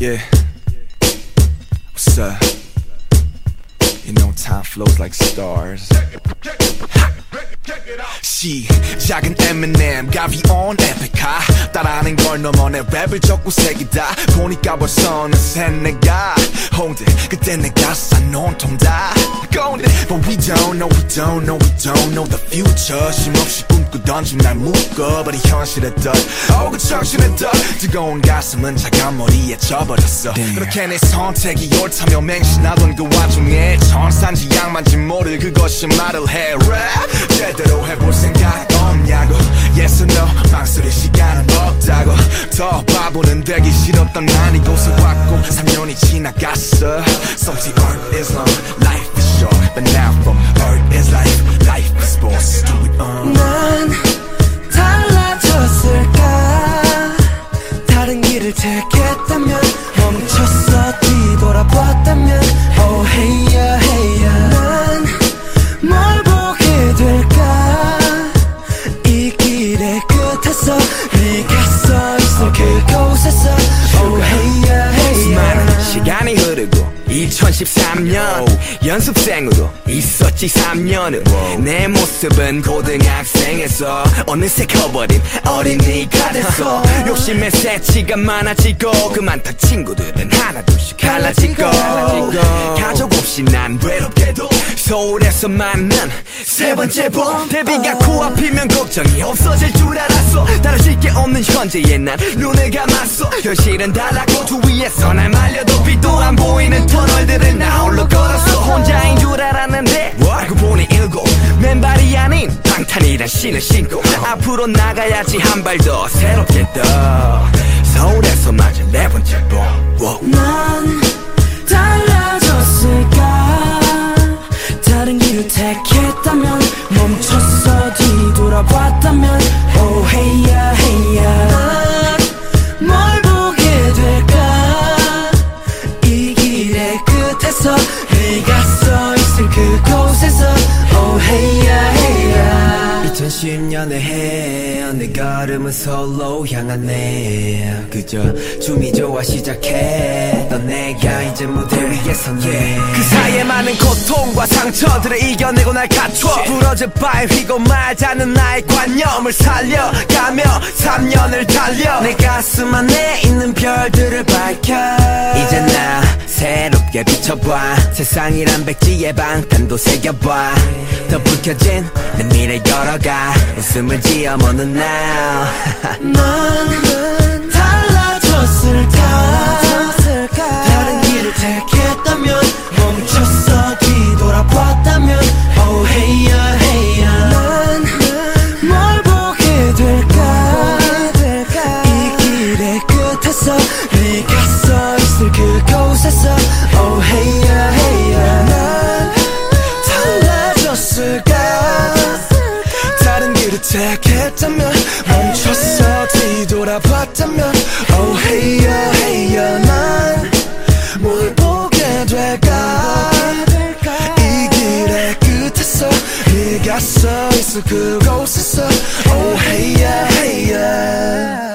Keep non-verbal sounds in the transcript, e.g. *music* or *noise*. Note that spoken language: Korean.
Yeah. What's up? You know time flows like stars. 시 작은 Eminem 가비 on 에픽하 따라하는 걸 넘어 내 랩을 적고 색이다 보니까 벌써 어느새 내가 홍대 그때 내가 싼 온통 다 건데 But we don't know we don't know we don't know the future. 쉼없이 꿈꾸던 중날 묶어 버린 현실의 덫 Oh 그 정신의 덫 뜨거운 가슴은 차가운 머리에 져버렸어. 그렇게 내 선택이 옳다며 맹신하던 그 와중에 천산지 양만지 모를 그것이 말을 해. Rap. 제대로 해볼 생각 없냐고. Yes or no. 망설일 시간은 없다고. 더 바보는 되기 싫었던 난 이곳에 왔고 3년이 지나갔어. Say art is long, But now from art is life, life is sports Do it on 난 달라졌을까 다른 길을 택했다면 멈췄어 뒤돌아봤다면 Oh hey yeah hey yeah 난뭘 보게 될까 이 길의 끝에서 2013년 연습생으로 있었지 3년은 내 모습은 고등학생에서 어느새 커버린 어린이가 됐어. *laughs* 욕심의 새치가 많아지고 그만둔 친구들은 하나 둘씩 갈라지고. 가족 없이 난 외롭게도 서울에서 만난 세 번째 봄. 데뷔가 코앞이면 걱정이 없어질 줄 알았어. 달라질 게 없는 현재에 난 눈을 감았어. 현실은 달랐고 주위에서 날 말려도 빛도 안 보이는 터 앞으로 나가야지 한 발 더 새롭게 떠. 서울에서 맞은 네 번째 봄. 난 달라졌을까? 다른 길을 택했다면 멈췄어. 뒤돌아봤다면 Oh yeah hey yeah. 난뭘 보게 될까? 이 길의 끝에서 2010년의 해 어느 걸음은 솔로 향하네. 그저 춤이 좋아 시작했던 내가 이제 무대 위에 섰네 그 사이에 많은 고통과 상처들을 이겨내고 날 갖춰. 부러질 바에 휘고 말자는 나의 관념을 살려가며 3년을 달려. 내 가슴 안에 있는 별들을 밝혀. 이제 나 새롭게 비춰봐. 세상이란 백지에 방탄도 새겨봐. 더 불켜진 내 미래 열어가. 웃음을 지어 먹는 now 난 *laughs* 달라졌을까 다른 길을 택했다면 멈췄어. 뒤돌아봤다면 Oh hey yeah hey yeah 난뭘 보게 될까? 이 길의 끝에서 네가 서 있을 그곳에서 Oh hey yeah hey yeah